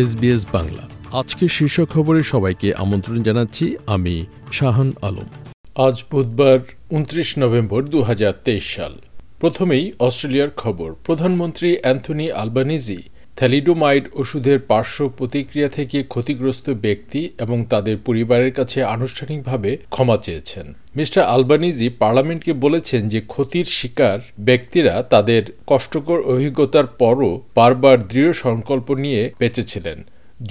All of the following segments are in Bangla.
এসবিএস বাংলা। আজকে শীর্ষ খবরে সবাইকে আমন্ত্রণ জানাচ্ছি আমি শাহান আলম। আজ বুধবার উনত্রিশ নভেম্বর দু হাজার তেইশ সাল। প্রথমেই অস্ট্রেলিয়ার খবর। প্রধানমন্ত্রী অ্যান্থনি আলবানিজি থ্যালিডোমাইড ওষুধের পার্শ্ব প্রতিক্রিয়া থেকে ক্ষতিগ্রস্ত ব্যক্তি এবং তাদের পরিবারের কাছে আনুষ্ঠানিকভাবে ক্ষমা চেয়েছেন। মিস্টার আলবানিজি পার্লামেন্টকে বলেছেন যে ক্ষতির শিকার ব্যক্তিরা তাদের কষ্টকর অভিজ্ঞতার পরও বারবার দৃঢ় সংকল্প নিয়ে বেঁচেছিলেন,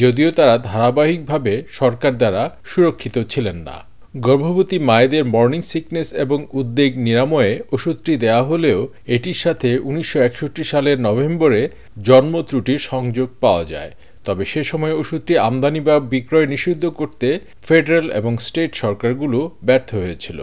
যদিও তারা ধারাবাহিকভাবে সরকার দ্বারা সুরক্ষিত ছিলেন না। গর্ভবতী মায়েদের মর্নিং সিকনেস এবং উদ্বেগ নিরাময়ে ওষুধটি দেয়া হলেও এটির সাথে উনিশশো একষট্টি সালের নভেম্বরে জন্ম ত্রুটির সংযোগ পাওয়া যায়। তবে সে সময় ওষুধটি আমদানি বা বিক্রয় নিষিদ্ধ করতে ফেডারেল এবং স্টেট সরকারগুলো ব্যর্থ হয়েছিল।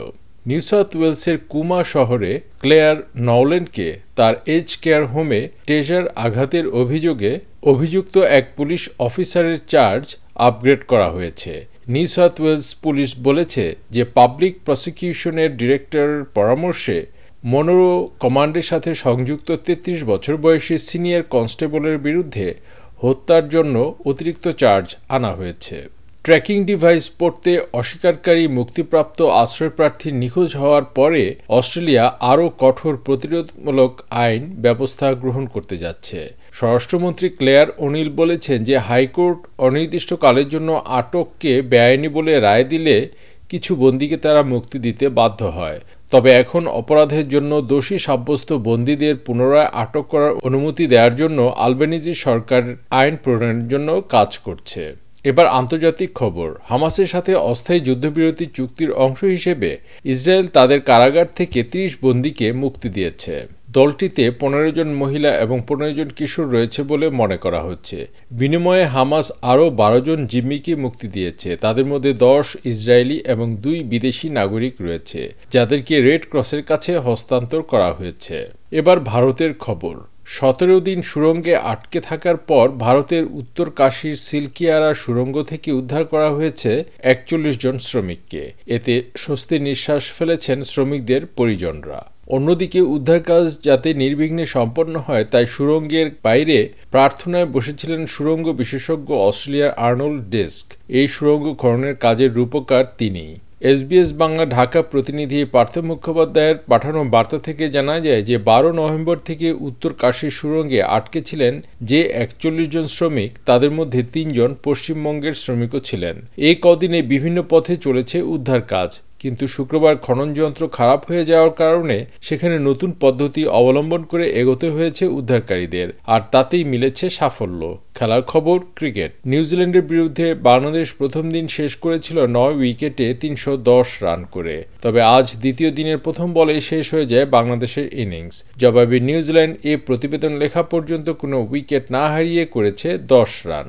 নিউ সাউথ ওয়েলসের কুমা শহরে ক্লেয়ার নওল্যান্ডকে তার এজ কেয়ার হোমে টেজার আঘাতের অভিযোগে অভিযুক্ত এক পুলিশ অফিসারের চার্জ আপগ্রেড করা হয়েছে। নিউ সাউথ ওয়েলস পুলিশ বলেছে যে পাবলিক প্রসিকিউশনের ডিরেক্টর পরামর্শে মনোরো কমান্ডের সাথে সংযুক্ত তেত্রিশ বছর বয়সী সিনিয়র কনস্টেবলের বিরুদ্ধে হত্যার জন্য অতিরিক্ত চার্জ আনা হয়েছে। ট্র্যাকিং ডিভাইস পড়তে অস্বীকারী মুক্তিপ্রাপ্ত আশ্রয়প্রার্থীর নিখোঁজ হওয়ার পরে অস্ট্রেলিয়া আরও কঠোর প্রতিরোধমূলক আইন ব্যবস্থা গ্রহণ করতে যাচ্ছে। স্বরাষ্ট্রমন্ত্রী ক্লেয়ার অনিল বলেছেন যে হাইকোর্ট অনির্দিষ্টকালের জন্য আটককে বেআইনি বলে রায় দিলে কিছু বন্দীকে তারা মুক্তি দিতে বাধ্য হয়। তবে এখন অপরাধের জন্য দোষী সাব্যস্ত বন্দীদের পুনরায় আটক করার অনুমতি দেওয়ার জন্য আলবেনিজি সরকার আইন প্রণয়নের জন্য কাজ করছে। এবার আন্তর্জাতিক খবর। হামাসের সাথে অস্থায়ী যুদ্ধবিরতি চুক্তির অংশ হিসেবে ইসরায়েল তাদের কারাগার থেকে ত্রিশ বন্দীকে মুক্তি দিয়েছে। দলটিতে পনেরো জন মহিলা এবং পনেরো জন কিশোর রয়েছে বলে মনে করা হচ্ছে। বিনিময়ে হামাস আরও বারো জন জিম্মিকে মুক্তি দিয়েছে। তাদের মধ্যে দশ ইসরায়েলি এবং দুই বিদেশি নাগরিক রয়েছে, যাদেরকে রেড ক্রসের কাছে হস্তান্তর করা হয়েছে। এবার ভারতের খবর। সতেরো দিন সুরঙ্গে আটকে থাকার পর ভারতের উত্তর কাশীর সিলকিয়ারা সুরঙ্গ থেকে উদ্ধার করা হয়েছে একচল্লিশ জন শ্রমিককে। এতে স্বস্তির নিঃশ্বাস ফেলেছেন শ্রমিকদের পরিজনরা। অন্যদিকে উদ্ধার কাজ যাতে নির্বিঘ্নে সম্পন্ন হয়, তাই সুরঙ্গের বাইরে প্রার্থনায় বসেছিলেন সুরঙ্গ বিশেষজ্ঞ অস্ট্রেলিয়ার আর্নল্ড ডেস্ক। এই সুরঙ্গ খননের কাজের রূপকার তিনিই এসবিএস বাংলা ঢাকা প্রতিনিধি পার্থ মুখোপাধ্যায়ের পাঠানো বার্তা থেকে জানা যায় যে, বারো নভেম্বর থেকে উত্তর কাশীর সুরঙ্গে আটকে ছিলেন যে একচল্লিশ জন শ্রমিক, তাদের মধ্যে তিনজন পশ্চিমবঙ্গের শ্রমিকও ছিলেন। এই কদিনে বিভিন্ন পথে চলেছে উদ্ধার কাজ। কিন্তু শুক্রবার খনন যন্ত্র খারাপ হয়ে যাওয়ার কারণে সেখানে নতুন পদ্ধতি অবলম্বন করে এগোতে হয়েছে উদ্ধারকারীদের, আর তাতেই মিলেছে সাফল্য। খেলার খবর, ক্রিকেট। নিউজিল্যান্ডের বিরুদ্ধে বাংলাদেশ প্রথম দিন শেষ করেছিল নয় উইকেটে তিনশো দশ রান করে। তবে আজ দ্বিতীয় দিনের প্রথম বলে শেষ হয়ে যায় বাংলাদেশের ইনিংস। জবাবে নিউজিল্যান্ড এ প্রতিবেদন লেখা পর্যন্ত কোনো উইকেট না হারিয়ে করেছে দশ রান।